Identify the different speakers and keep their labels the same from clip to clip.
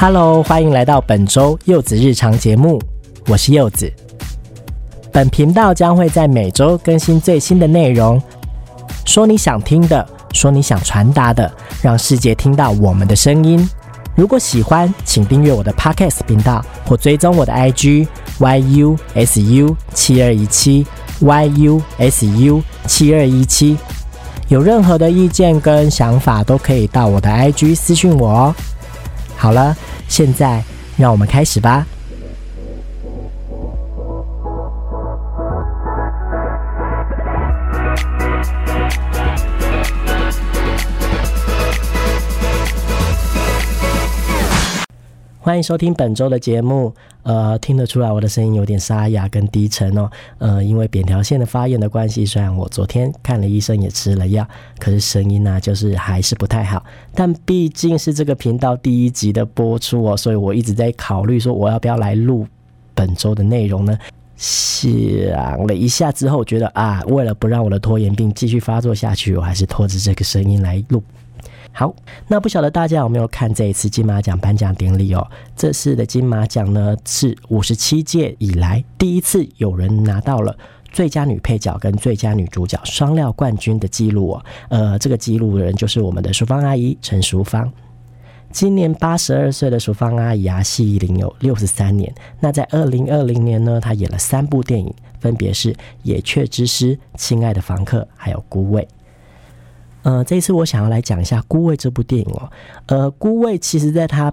Speaker 1: Hello，欢迎来到本周柚子日常节目，我是柚子。本频道将会在每周更新最新的内容，说你想听的，说你想传达的，让世界听到我们的声音。如果喜欢，请订阅我的 Podcast 频道或追踪我的 IG yusu 七二一七 yusu 七二一七。有任何的意见跟想法，都可以到我的 IG 私讯我哦。好了，现在让我们开始吧。欢迎收听本周的节目。呃，听得出来我的声音有点沙哑跟低沉哦。呃，因为扁桃腺的发炎的关系，虽然我昨天看了医生也吃了药，可是声音呢就是还是不太好。但毕竟是这个频道第一集的播出哦，所以我一直在考虑说我要不要来录本周的内容呢？想了一下之后，觉得啊，为了不让我的拖延病继续发作下去，我还是拖着这个声音来录。好，那不晓得大家有没有看这一次金马奖颁奖典礼哦？这次的金马奖呢，是五十七届以来第一次有人拿到了最佳女配角跟最佳女主角双料冠军的记录哦。呃，这个记录的人就是我们的淑芳阿姨陈淑芳。今年八十二岁的淑芳阿姨啊，戏龄有六十三年。那在二零二零年呢，她演了三部电影，分别是《野雀之师》、《亲爱的房客》还有《孤味》。呃，这一次我想要来讲一下《孤味》这部电影哦。呃，《孤味》其实在它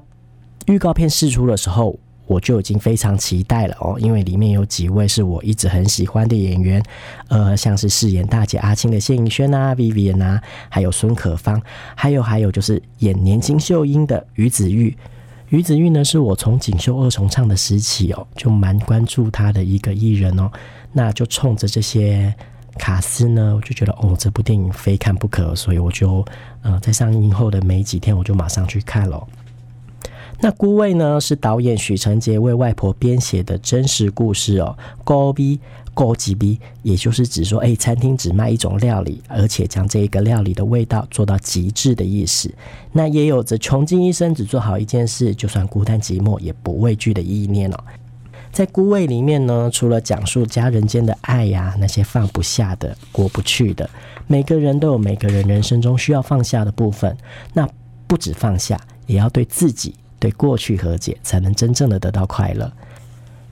Speaker 1: 预告片释出的时候，我就已经非常期待了哦，因为里面有几位是我一直很喜欢的演员，呃，像是饰演大姐阿青的谢盈萱啊、Vivian 啊，还有孙可芳，还有还有就是演年轻秀英的于子玉。于子玉呢，是我从锦绣二重唱的时期哦，就蛮关注他的一个艺人哦。那就冲着这些。卡斯呢，我就觉得哦，这部电影非看不可，所以我就呃，在上映后的没几天，我就马上去看了。那《孤味》呢，是导演许成杰为外婆编写的真实故事哦。高 B 高级 B，也就是指说，哎，餐厅只卖一种料理，而且将这一个料理的味道做到极致的意思。那也有着穷尽一生只做好一件事，就算孤单寂寞也不畏惧的意念哦。在《孤味》里面呢，除了讲述家人间的爱呀，那些放不下的、过不去的，每个人都有每个人人生中需要放下的部分。那不止放下，也要对自己、对过去和解，才能真正的得到快乐。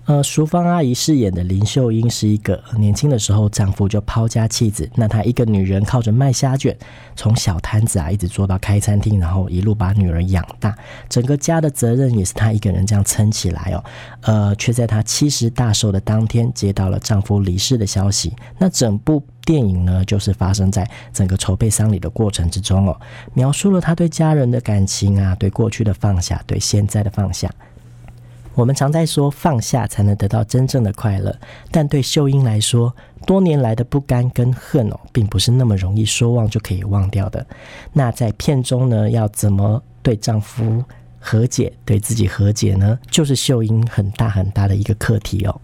Speaker 1: 呃，淑芳阿姨饰演的林秀英是一个年轻的时候丈夫就抛家弃子，那她一个女人靠着卖虾卷，从小摊子啊一直做到开餐厅，然后一路把女儿养大，整个家的责任也是她一个人这样撑起来哦。呃，却在她七十大寿的当天接到了丈夫离世的消息。那整部电影呢，就是发生在整个筹备丧礼的过程之中哦，描述了她对家人的感情啊，对过去的放下，对现在的放下。我们常在说放下才能得到真正的快乐，但对秀英来说，多年来的不甘跟恨哦，并不是那么容易说忘就可以忘掉的。那在片中呢，要怎么对丈夫和解，对自己和解呢？就是秀英很大很大的一个课题哦。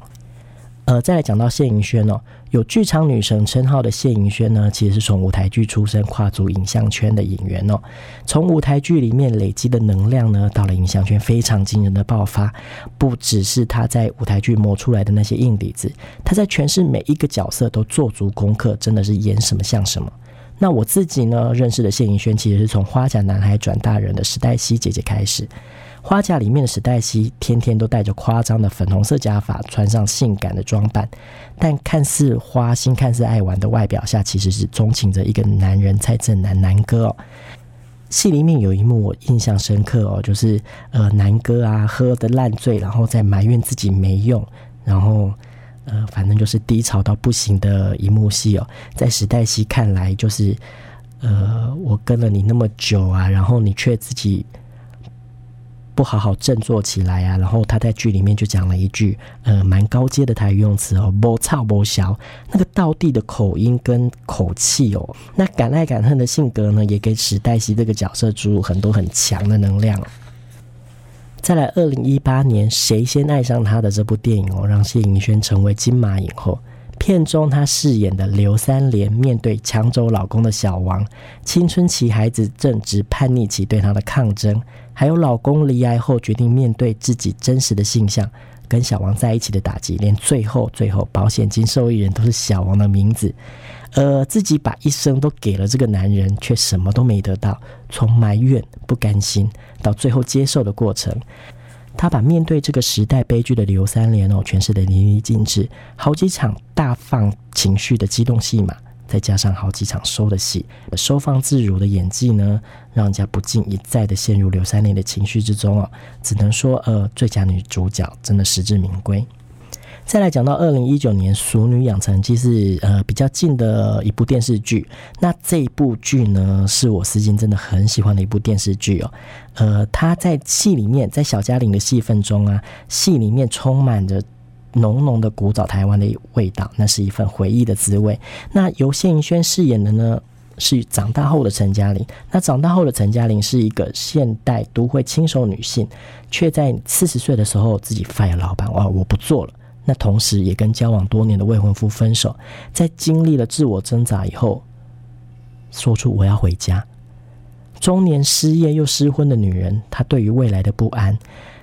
Speaker 1: 呃，再来讲到谢盈萱哦，有剧场女神称号的谢盈萱呢，其实是从舞台剧出身，跨足影像圈的演员哦。从舞台剧里面累积的能量呢，到了影像圈非常惊人的爆发。不只是她在舞台剧磨出来的那些硬底子，她在诠释每一个角色都做足功课，真的是演什么像什么。那我自己呢，认识的谢盈萱其实是从花甲男孩转大人的时代西姐姐开始。花甲里面的史黛西天天都戴着夸张的粉红色假发，穿上性感的装扮，但看似花心、看似爱玩的外表下，其实是钟情着一个男人蔡正南南哥哦。戏里面有一幕我印象深刻哦，就是呃南哥啊喝的烂醉，然后在埋怨自己没用，然后呃反正就是低潮到不行的一幕戏哦，在史黛西看来就是呃我跟了你那么久啊，然后你却自己。不好好振作起来啊！然后他在剧里面就讲了一句，呃，蛮高阶的台语用词哦，不操不小，那个道地的口音跟口气哦，那敢爱敢恨的性格呢，也给史黛西这个角色注入很多很强的能量。再来，二零一八年《谁先爱上他》的这部电影哦，让谢盈萱成为金马影后。片中她饰演的刘三连，面对抢走老公的小王，青春期孩子正值叛逆期，对她的抗争，还有老公离癌后决定面对自己真实的性向，跟小王在一起的打击，连最后最后保险金受益人都是小王的名字，呃，自己把一生都给了这个男人，却什么都没得到，从埋怨不甘心到最后接受的过程。他把面对这个时代悲剧的刘三连哦诠释的淋漓尽致，好几场大放情绪的激动戏码，再加上好几场收的戏，收放自如的演技呢，让人家不禁一再的陷入刘三连的情绪之中哦。只能说，呃，最佳女主角真的实至名归。再来讲到二零一九年《熟女养成记》是呃比较近的一部电视剧，那这一部剧呢是我私心真的很喜欢的一部电视剧哦。呃，他在戏里面，在小嘉玲的戏份中啊，戏里面充满着浓浓的古早台湾的味道，那是一份回忆的滋味。那由谢盈萱饰演的呢是长大后的陈嘉玲，那长大后的陈嘉玲是一个现代都会轻熟女性，却在四十岁的时候自己 fire 老板，哇，我不做了。那同时，也跟交往多年的未婚夫分手，在经历了自我挣扎以后，说出我要回家。中年失业又失婚的女人，她对于未来的不安，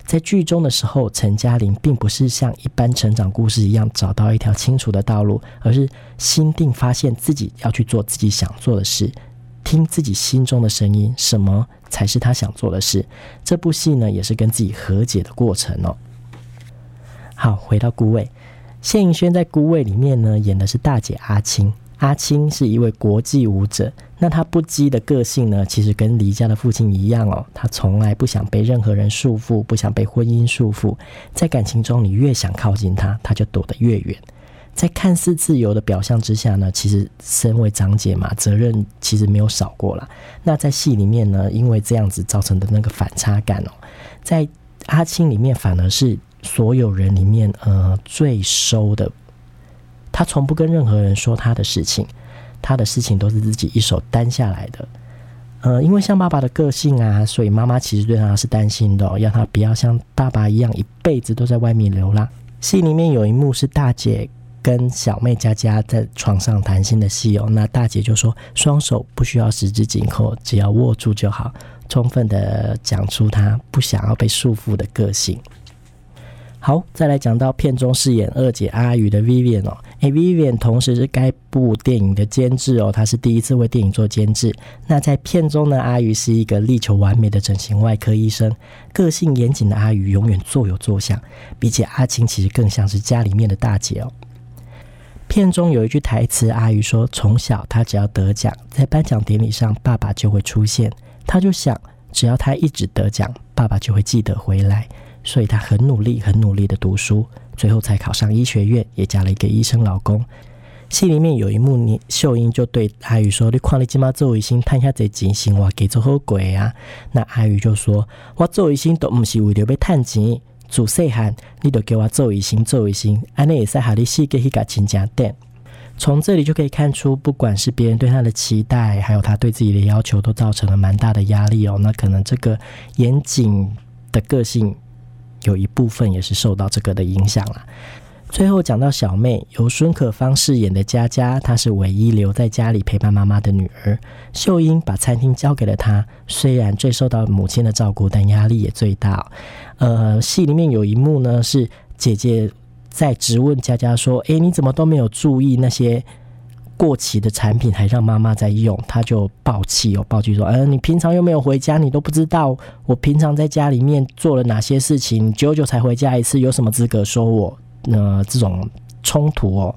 Speaker 1: 在剧中的时候，陈嘉玲并不是像一般成长故事一样找到一条清楚的道路，而是心定发现自己要去做自己想做的事，听自己心中的声音，什么才是她想做的事。这部戏呢，也是跟自己和解的过程哦。好，回到孤位，谢盈萱在孤位里面呢，演的是大姐阿青。阿青是一位国际舞者，那她不羁的个性呢，其实跟离家的父亲一样哦，她从来不想被任何人束缚，不想被婚姻束缚。在感情中，你越想靠近她，她就躲得越远。在看似自由的表象之下呢，其实身为长姐嘛，责任其实没有少过啦。那在戏里面呢，因为这样子造成的那个反差感哦，在阿青里面反而是。所有人里面，呃，最收的，他从不跟任何人说他的事情，他的事情都是自己一手担下来的。呃，因为像爸爸的个性啊，所以妈妈其实对他是担心的，要他不要像爸爸一样一辈子都在外面流浪。戏里面有一幕是大姐跟小妹佳佳在床上谈心的戏哦，那大姐就说双手不需要十指紧扣，只要握住就好，充分的讲出她不想要被束缚的个性。好，再来讲到片中饰演二姐阿宇的 Vivian 哦，诶 Vivian 同时是该部电影的监制哦，她是第一次为电影做监制。那在片中呢，阿宇是一个力求完美的整形外科医生，个性严谨的阿宇永远坐有坐相，比起阿青其实更像是家里面的大姐哦。片中有一句台词，阿宇说：“从小他只要得奖，在颁奖典礼上，爸爸就会出现。他就想，只要他一直得奖，爸爸就会记得回来。”所以她很努力，很努力的读书，最后才考上医学院，也嫁了一个医生老公。戏里面有一幕，你秀英就对阿宇说：“你看你今妈做医生，探下这钱，生活给做好鬼啊？”那阿宇就说：“我做医生都不是为了要探钱，自细汉你都给我做医生，做医生，安尼也使下你死给一个亲家店。”从这里就可以看出，不管是别人对他的期待，还有他对自己的要求，都造成了蛮大的压力哦。那可能这个严谨的个性。有一部分也是受到这个的影响了。最后讲到小妹，由孙可芳饰演的佳佳，她是唯一留在家里陪伴妈妈的女儿。秀英把餐厅交给了她，虽然最受到母亲的照顾，但压力也最大。呃，戏里面有一幕呢，是姐姐在质问佳佳说：“诶，你怎么都没有注意那些？”过期的产品还让妈妈在用，他就暴气哦，暴气说：“嗯，你平常又没有回家，你都不知道我平常在家里面做了哪些事情，久久才回家一次，有什么资格说我？呃，这种冲突哦。”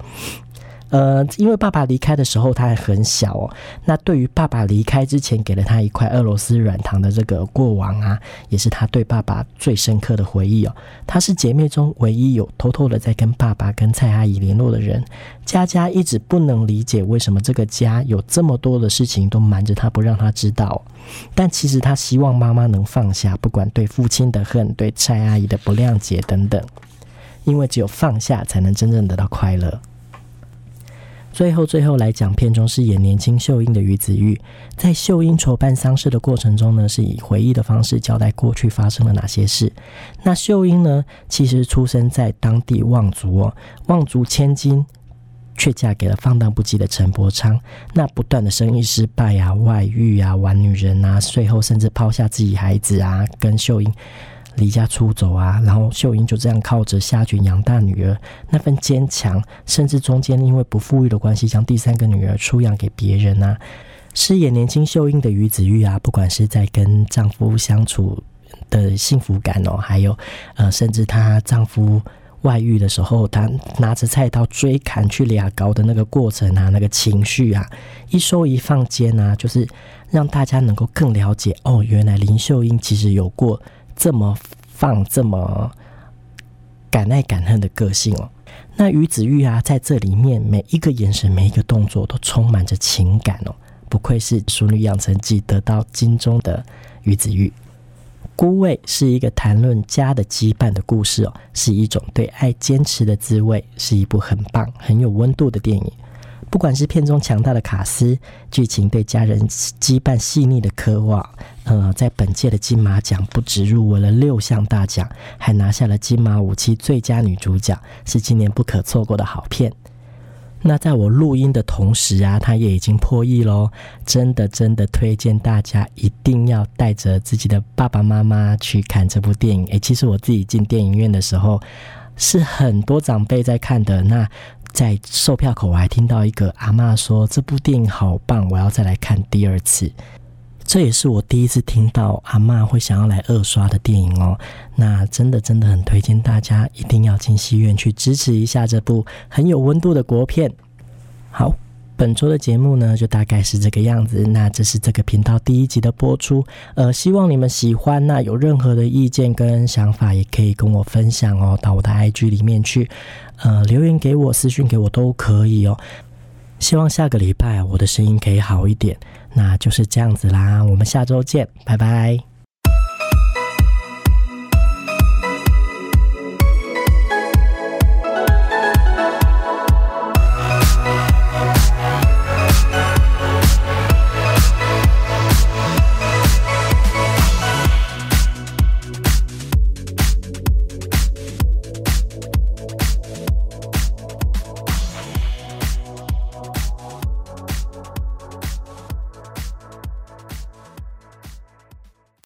Speaker 1: 呃，因为爸爸离开的时候他还很小哦。那对于爸爸离开之前给了他一块俄罗斯软糖的这个过往啊，也是他对爸爸最深刻的回忆哦。他是姐妹中唯一有偷偷的在跟爸爸跟蔡阿姨联络的人。佳佳一直不能理解为什么这个家有这么多的事情都瞒着他不让他知道。但其实他希望妈妈能放下，不管对父亲的恨、对蔡阿姨的不谅解等等，因为只有放下，才能真正得到快乐。最后，最后来讲片中饰演年轻秀英的于子玉，在秀英筹办丧事的过程中呢，是以回忆的方式交代过去发生了哪些事。那秀英呢，其实出生在当地望族哦，望族千金，却嫁给了放荡不羁的陈伯昌。那不断的生意失败啊，外遇啊，玩女人啊，最后甚至抛下自己孩子啊，跟秀英离家出走啊。然后秀英就这样靠着夏俊养大女儿，那份坚强，甚至中间因为不富裕的关系，将第三个女儿出养给别人啊。饰演年轻秀英的于子玉啊，不管是在跟丈夫相处的幸福感哦，还有呃，甚至她丈夫。外遇的时候，他拿着菜刀追砍去俩高的那个过程啊，那个情绪啊，一收一放间啊，就是让大家能够更了解哦，原来林秀英其实有过这么放、这么敢爱敢恨的个性哦。那于子玉啊，在这里面每一个眼神、每一个动作都充满着情感哦，不愧是《淑女养成记》得到金钟的于子玉。孤味是一个谈论家的羁绊的故事哦，是一种对爱坚持的滋味，是一部很棒、很有温度的电影。不管是片中强大的卡斯，剧情对家人羁绊细腻的刻画，呃，在本届的金马奖不止入围了六项大奖，还拿下了金马五期最佳女主角，是今年不可错过的好片。那在我录音的同时啊，它也已经破亿喽！真的真的推荐大家一定要带着自己的爸爸妈妈去看这部电影。诶，其实我自己进电影院的时候，是很多长辈在看的。那在售票口我还听到一个阿妈说：“这部电影好棒，我要再来看第二次。”这也是我第一次听到阿妈会想要来二刷的电影哦。那真的真的很推荐大家一定要进戏院去支持一下这部很有温度的国片。好，本周的节目呢就大概是这个样子。那这是这个频道第一集的播出，呃，希望你们喜欢。那有任何的意见跟想法也可以跟我分享哦，到我的 IG 里面去，呃，留言给我、私讯给我都可以哦。希望下个礼拜我的声音可以好一点。那就是这样子啦，我们下周见，拜拜。